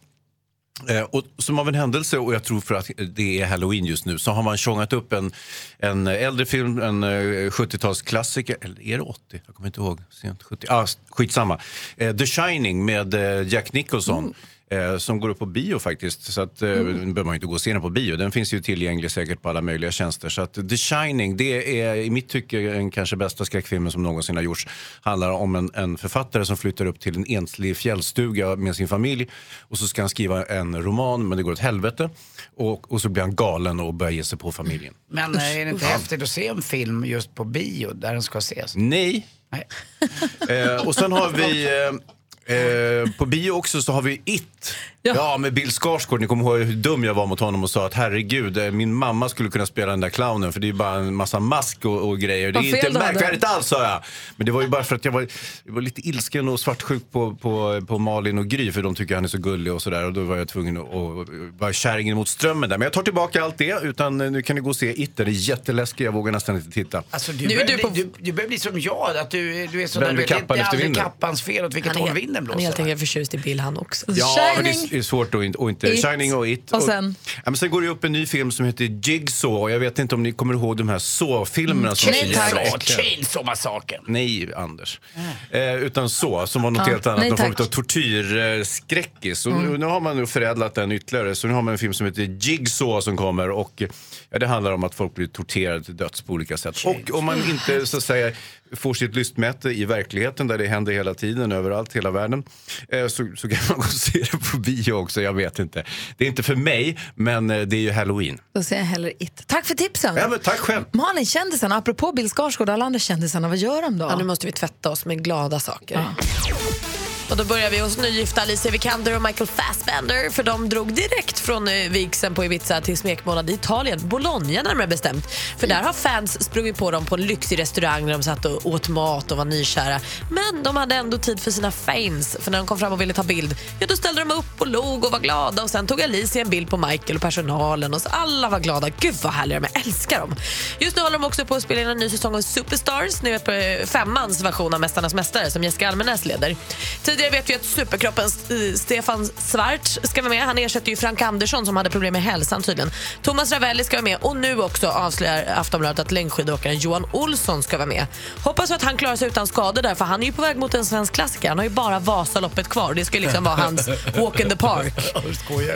Eh, och som av en händelse, och jag tror för att det är halloween just nu, så har man tjongat upp en, en äldre film, en eh, 70-talsklassiker, eller är det 80? Jag kommer inte ihåg. Sent 70. Ah, skitsamma. Eh, The Shining med Jack Nicholson. Eh, som går upp på bio faktiskt. Så att, eh, Nu behöver man ju inte gå och se den på bio. Den finns ju tillgänglig säkert på alla möjliga tjänster. Så att The Shining, det är i mitt tycke den kanske bästa skräckfilmen som någonsin har gjorts. Handlar om en, en författare som flyttar upp till en enslig fjällstuga med sin familj. Och så ska han skriva en roman, men det går åt helvete. Och, och så blir han galen och börjar ge sig på familjen. Men eh, är det inte häftigt att se en film just på bio där den ska ses? Nej. Nej. Eh, och sen har vi... Eh, Eh, på bio också så har vi It. Ja. med Bill Skarsgård. Ni kommer ihåg hur dum jag var mot honom och sa att herregud, eh, min mamma skulle kunna spela den där clownen för det är bara en massa mask och, och grejer. Det är inte märkvärdigt alls sa jag. Men det var ju bara för att jag var, jag var lite ilsken och svartsjuk på, på, på Malin och Gry för de tycker han är så gullig och sådär. Och då var jag tvungen att, att vara kärringen mot strömmen där. Men jag tar tillbaka allt det utan eh, nu kan ni gå och se It. Den är jätteläskig, jag vågar nästan inte titta. Alltså, du, Nu är börjar du på- du, du börjar bli som jag, att du, du är så Vänder där, du vet, det är aldrig kappans fel åt vilket Han håll vinden han är blåser. helt enkelt förtjust i Bill han också. Ja. Är- är svårt att inte... Och inte It. Shining och It. Och sen? Ja, men sen går det upp en ny film som heter Jigsaw. Och jag vet inte om ni kommer ihåg de här Saw-filmerna som Nej, tack. äckliga. Chainsaw-massakern. Nej, Anders. Eh, utan så, som var något helt annat. nej, Någon form av tortyrskräckis. Och nu, nu har man nu förädlat den ytterligare. Så nu har man en film som heter Jigsaw som kommer. Och ja, det handlar om att folk blir torterade till döds på olika sätt. Och om man inte så att säga får sitt lystmäte i verkligheten där det händer hela tiden, överallt, hela världen. Eh, så, så kan man gå och se det på bio också, jag vet inte. Det är inte för mig, men eh, det är ju halloween. Då säger jag hellre It. Tack för tipsen. Ja, men tack själv. Malin, kändisarna, apropå Bill Skarsgård och alla andra kändisarna, vad gör de då? Ja, nu måste vi tvätta oss med glada saker. Och då börjar vi hos nygifta Alicia Vikander och Michael Fassbender för de drog direkt från eh, vigseln på Ibiza till smekmånad i Italien, Bologna närmare bestämt. För där har fans sprungit på dem på en lyxig restaurang där de satt och åt mat och var nykära. Men de hade ändå tid för sina fans, för när de kom fram och ville ta bild, ja då ställde de upp och log och var glada och sen tog Alicia en bild på Michael och personalen och så alla var glada. Gud vad härliga de är, jag älskar dem. Just nu håller de också på att spela in en ny säsong av Superstars, ni vet på femmans version av Mästarnas mästare som Jessica Almenäs leder. Tidigare vet vi att superkroppens eh, Stefan Schwarz ska vara med. Han ersätter ju Frank Andersson som hade problem med hälsan tydligen. Thomas Ravelli ska vara med och nu också avslöjar Aftonbladet att längdskidåkaren Johan Olsson ska vara med. Hoppas att han klarar sig utan skador där för han är ju på väg mot en svensk klassiker. Han har ju bara Vasaloppet kvar. Det ska ju liksom vara hans walk in the park.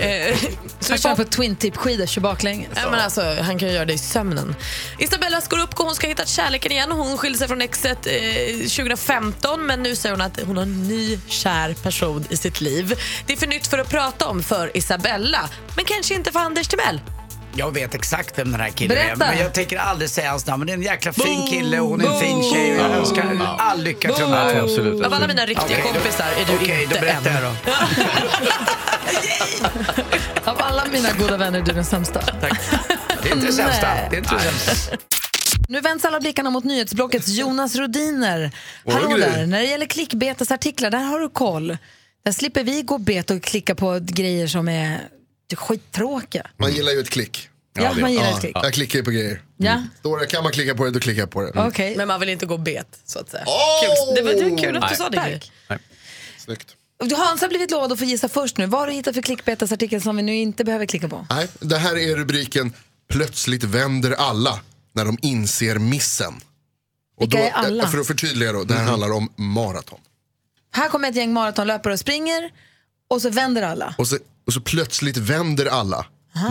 Eh, så Han kör på twin tip skidor, kör baklänges. Ja, men alltså, han kan ju göra det i sömnen. Isabella Scorupco hon ska ha hittat kärleken igen. Hon skilde sig från exet eh, 2015 men nu säger hon att hon har en ny kär person i sitt liv. Det är för nytt för att prata om för Isabella, men kanske inte för Anders Timell. Jag vet exakt vem den här killen är. Berätta. Men jag tänker aldrig säga hans namn. Men det är en jäkla fin kille och hon är en fin tjej. Och jag önskar all lycka till de här absolut. Av alla mina riktiga Okej, då- kompisar är du Okej, inte då berättar en. jag då. Av alla mina goda vänner är du den sämsta. Det är inte det sämsta. Det är inte det sämsta. Nu vänds alla blickarna mot nyhetsblockets Jonas Rodiner. Hallå där, när det gäller klickbetesartiklar, där har du koll. Där slipper vi gå bet och klicka på grejer som är skittråkiga. Man gillar ju ett klick. Ja, det- man gillar Ja, ett klick. jag klickar ju på grejer. Ja, Står det, kan man klicka på det, då klickar jag på det. okej. Men man vill inte gå bet, så att säga. Åh! Kul. Det, var, det var kul att du sa det. Gry. Tack. Snyggt. Du Hans har blivit lovad att få gissa först nu. Vad har du hittat för klickbetesartikel som vi nu inte behöver klicka på? Nej, det här är rubriken Plötsligt vänder alla när de inser missen. Och Vilka då, är alla? För att förtydliga då, det här handlar om maraton. Här kommer ett gäng maratonlöpare och springer och så vänder alla. Och så, och så plötsligt vänder alla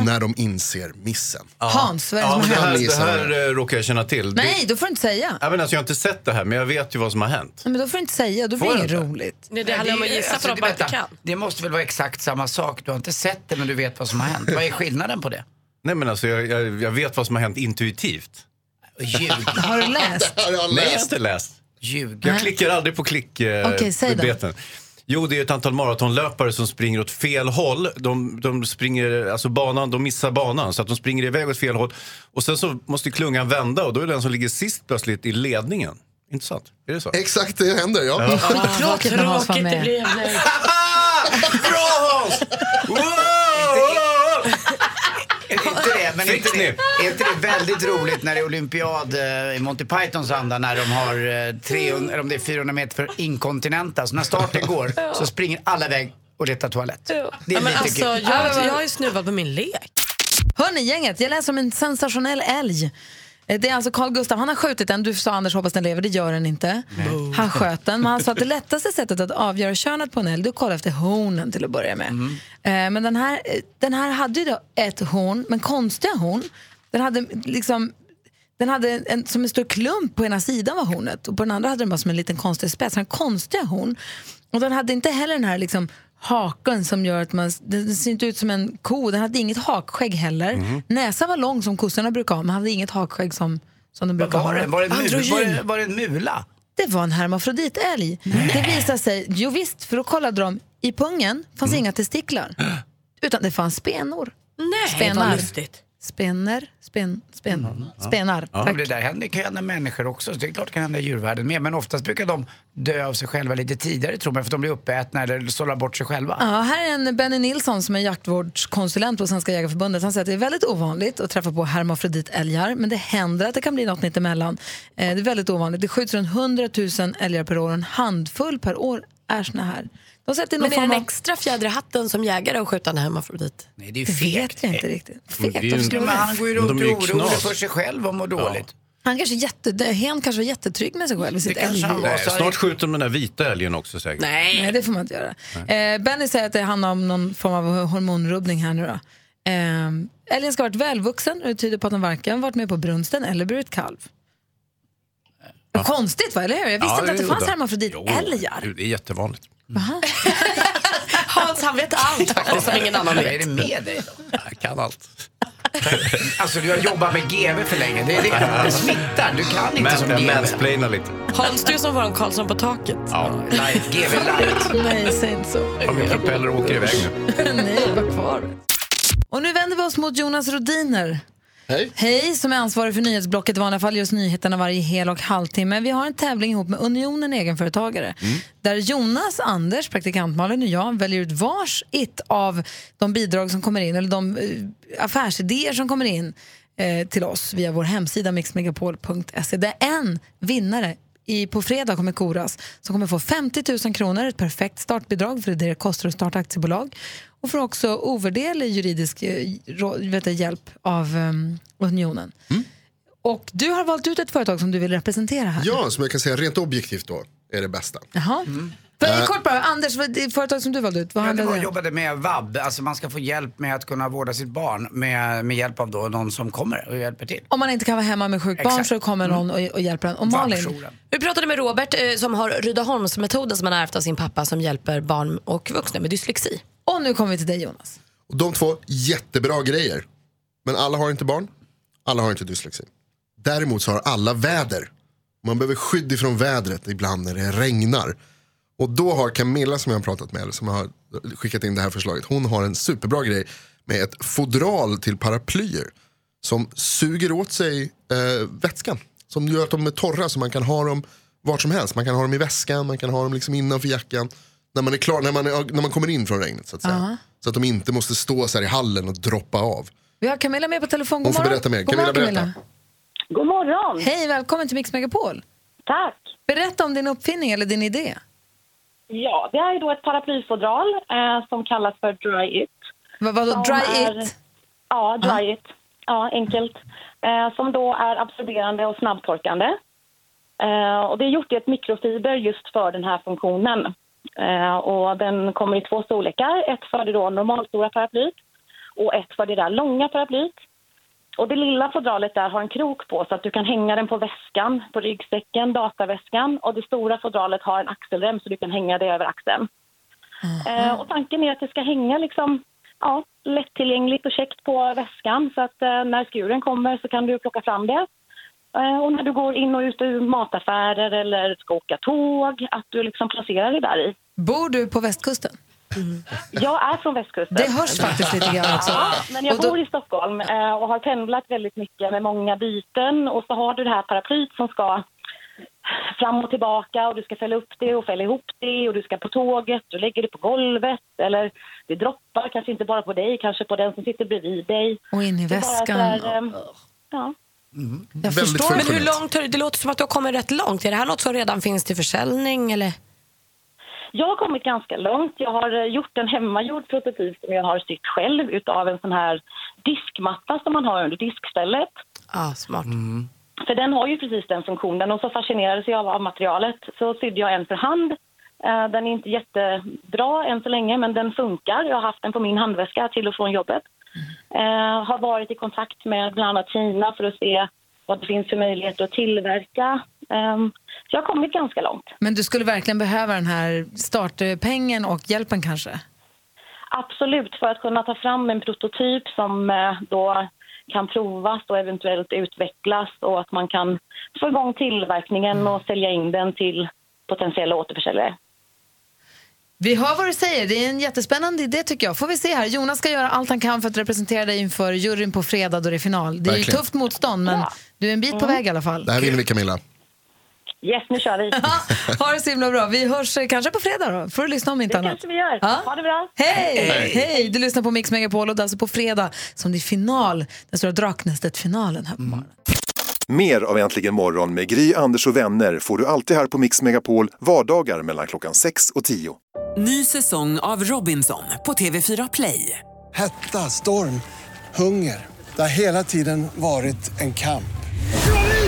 när de inser missen. Hans, vad är det Ja, som men det har här, hänt? det här eh, råkar jag känna till. Nej, Det, då får du inte säga. jag, menar, alltså, jag har inte sett det här, men jag vet ju vad som har hänt. Nej, men då får du inte säga, då blir det inget roligt. Det, det handlar om att gissa alltså, för de det- bara inte kan. Det måste väl vara exakt samma sak. Du har inte sett det men du vet vad som har hänt. Vad är skillnaden på det? Nej, men alltså, jag, jag, jag vet vad som har hänt intuitivt. Ljug. Har du läst? Nej, jag har läst. inte läst. Ljug. Jag klickar aldrig på klick eh, Okej, säg då. beten. Jo, det är ett antal maratonlöpare som springer åt fel håll. De, de springer, alltså banan, de missar banan så att de springer iväg åt fel håll. Och sen så måste klungan vända och då är den som ligger sist plötsligt i ledningen. Intressant. Är det så? Exakt det händer, ja. Tråkigt när Hans var Tråkigt det med. blev. Bra Hans! Wow! Är det inte det? men är inte det väldigt roligt när det är olympiad eh, i Monty Pythons anda när de har eh, 300, eller om det är 400 meter för inkontinenta. Så när starten går så springer alla iväg och letar toalett. Det är Ja, men lite alltså, kul. jag, jag har ju snuvat på min lek. Hörni gänget, jag läser om en sensationell älg. Eh, Det är alltså Carl Gustav, han har skjutit den. Du sa Anders, hoppas den lever. Det gör den inte. Han sköt den, men han sa att det lättaste sättet att avgöra könet på en älg det är att kolla efter hornen till att börja med. Eh, Men den här, eh, den här hade ju då ett horn, men konstiga horn. Den hade liksom den hade en, som en stor klump på ena sidan var hornet och på den andra hade den bara som en liten konstig spets. Den konstiga horn. Och den hade inte heller den här liksom haken som gör att man, den ser inte ut som en ko. Den hade inget hakskägg heller. Näsan var lång som kossorna brukar ha men hade inget hakskägg som, som de brukar var ha. det? Var det, en mul, Androgyn. var, det, var det en mula? Det var en hermafroditälg. Det visade sig, jo visst, för då kollade de, i pungen fanns inga testiklar. Utan det fanns spenor. Nej, Spenar. Lustigt. Spener, spen, spen, spenar. Ja, Tack. det där händer, kan hända människor också. Så det är klart det kan hända i djurvärlden med. Men oftast brukar de dö av sig själva lite tidigare tror man för att de blir uppätna eller sållar bort sig själva. Ja, här är en Benny Nilsson som är jaktvårdskonsulent på Svenska Jägareförbundet. Han säger att det är väldigt ovanligt att träffa på hermafroditälgar, men det händer att det kan bli något mitt emellan. Eh, det är väldigt ovanligt. Det skjuts runt 100 000 älgar per år och en handfull per år är såna här. De sätter någon Men är det form en av... extra fjäder i hatten som jägare att skjuta en hermafrodit? Nej, det är ju Det fegt. vet jag inte riktigt. Men Fegt, varför skulle Men han går ju runt är och ju är orolig knas. för sig själv och mår dåligt. Han kanske, är jätte, hen kanske var jättetrygg med sig själv i sitt kanske han älgliv. var. Nej, snart skjuter de den där vita älgen också säkert. Nej, det får man inte göra. Eh, Benny säger att det handlar om någon form av hormonrubbning här nu då. Eh, älgen ska ha varit välvuxen och det tyder på att den varken varit med på brunsten eller burit kalv. Konstigt va, eller hur? Jag visste Ja, inte att det fanns hermafroditälgar. Det är jättevanligt. Hans han vet allt faktiskt som ingen annan Vad vet. är det med dig då? Jag kan allt. Alltså du har jobbat med GV för länge. Det, är det, det smittar. Du kan inte som Men, jag GV. mansplainar lite. Hans, du är som våran Karlsson på taket. Ja. Light, GV light. Nej, säg inte så. Ja, Min propeller åker iväg nu. Nej, var kvar. Och nu vänder vi oss mot Jonas Rodiner. Hej. Hej, som är ansvarig för nyhetsblocket i vanliga fall just nyheterna varje hel och halvtimme. Vi har en tävling ihop med Unionen Egenföretagare där Jonas, Anders, praktikant Malin och jag väljer ut vars ett av de bidrag som kommer in eller de eh, affärsidéer som kommer in eh, till oss via vår hemsida mixmegapol.se. Där en vinnare i, på fredag kommer koras som kommer få 50 000 kronor, ett perfekt startbidrag för det kostar att starta aktiebolag och får också ovärderlig juridisk eh, vet hjälp av um, Unionen. Och du har valt ut ett företag som du vill representera här. Ja, som jag kan säga rent objektivt då är det bästa. Jaha. För, kort bara, Anders, vad- det företag som du valde ut, vad Ja, det var, det jag om? jobbade med vab, alltså man ska få hjälp med att kunna vårda sitt barn med, med hjälp av då någon som kommer och hjälper till. Om man inte kan vara hemma med sjukt barn så kommer någon och, och hjälper en. Och Malin. Vi pratade med Robert eh, som har Rydaholmsmetoden som han har ärvt av sin pappa som hjälper barn och vuxna med dyslexi. och nu kommer vi till dig Jonas. Och de två, jättebra grejer. Men alla har inte barn, alla har inte dyslexi. Däremot så har alla väder. Man behöver skydd ifrån vädret ibland när det regnar. Och då har Camilla som jag har pratat med, eller som har skickat in det här förslaget, hon har en superbra grej med ett fodral till paraplyer. Som suger åt sig eh, vätskan. Som gör att de är torra så man kan ha dem vart som helst. Man kan ha dem i väskan, man kan ha dem liksom innanför jackan. När man är klar, när man, är, när man kommer in från regnet så att säga. Så att de inte måste stå så här i hallen och droppa av. Vi har Camilla med på telefon. Hon God får morgon. berätta mer. God Camilla, morgon, berätta. God morgon! Hej, välkommen till Mix Megapol. Tack! Berätta om din uppfinning eller din idé. Ja, det är då ett paraplyfodral eh, som kallas för Dry It. Vad, vadå, dry är- it? Ja, Dry It. Ja, enkelt. Eh, som då är absorberande och snabbtorkande. Eh, och det är gjort i ett mikrofiber just för den här funktionen. Eh, och den kommer i två storlekar. Ett för det då normalstora paraplyt och ett för det där långa paraplyt. Och det lilla fodralet där har en krok på så att du kan hänga den på väskan, på ryggsäcken, dataväskan. Och det stora fodralet har en axelrem så du kan hänga det över axeln. Eh, och tanken är att det ska hänga liksom, ja, lättillgängligt och käckt på väskan så att eh, när skuren kommer så kan du plocka fram det. Eh, och när du går in och ut ur mataffärer eller ska åka tåg, att du liksom placerar det där i. Bor du på västkusten? Jag är från västkusten. Det hörs faktiskt lite grann också. Ja, men jag Och då- bor i Stockholm eh, och har pendlat väldigt mycket med många byten och så har du det här paraplyt som ska fram och tillbaka och du ska fälla upp det och fälla ihop det och du ska på tåget, du lägger det på golvet eller det droppar kanske inte bara på dig, kanske på den som sitter bredvid dig. Och in i väskan. sådär, ehm, ja. Jag förstår. Men hur långt det låter som att du har kommit rätt långt. Är det här något som redan finns till försäljning? Eller? Jag har kommit ganska långt. Jag har eh, gjort en hemmagjord prototyp som jag har sytt själv utav en sån här diskmatta som man har under diskstället. Ah, smart. För den har ju precis den funktionen och så fascinerades jag av materialet. Så sydde jag en för hand. Eh, Den är inte jättebra än så länge men den funkar. Jag har haft den på min handväska till och från jobbet. Eh, har varit i kontakt med bland annat Kina för att se vad det finns för möjligheter att tillverka. Ehm, Så jag har kommit ganska långt. Men du skulle verkligen behöva den här startpengen och hjälpen kanske? Absolut, för att kunna ta fram en prototyp som eh, då kan provas och eventuellt utvecklas och att man kan få igång tillverkningen och sälja in den till potentiella återförsäljare. Vi hör vad du säger. Det är en jättespännande idé tycker jag. Får vi se här. Jonas ska göra allt han kan för att representera dig inför juryn på fredag då det är final. Det är ju tufft motstånd men du är en bit på väg i alla fall. Det här vinner vi Camilla. Yes, nu kör vi. Ha det så himla bra. Vi hörs eh, kanske på fredag då. Får du lyssna om inte Det annat. kanske vi gör. Ja. Ha det bra. Hej! Hej. Hej! Du lyssnar på Mix Megapol och det är alltså på fredag som det är final, den stora Draknästet-finalen här på morgonen. Mer av Äntligen morgon med Gry, Anders och vänner får du alltid här på Mix Megapol vardagar mellan klockan 6 och 10. Ny säsong av Robinson på TV4 Play. Hetta, storm, hunger. Det har hela tiden varit en kamp.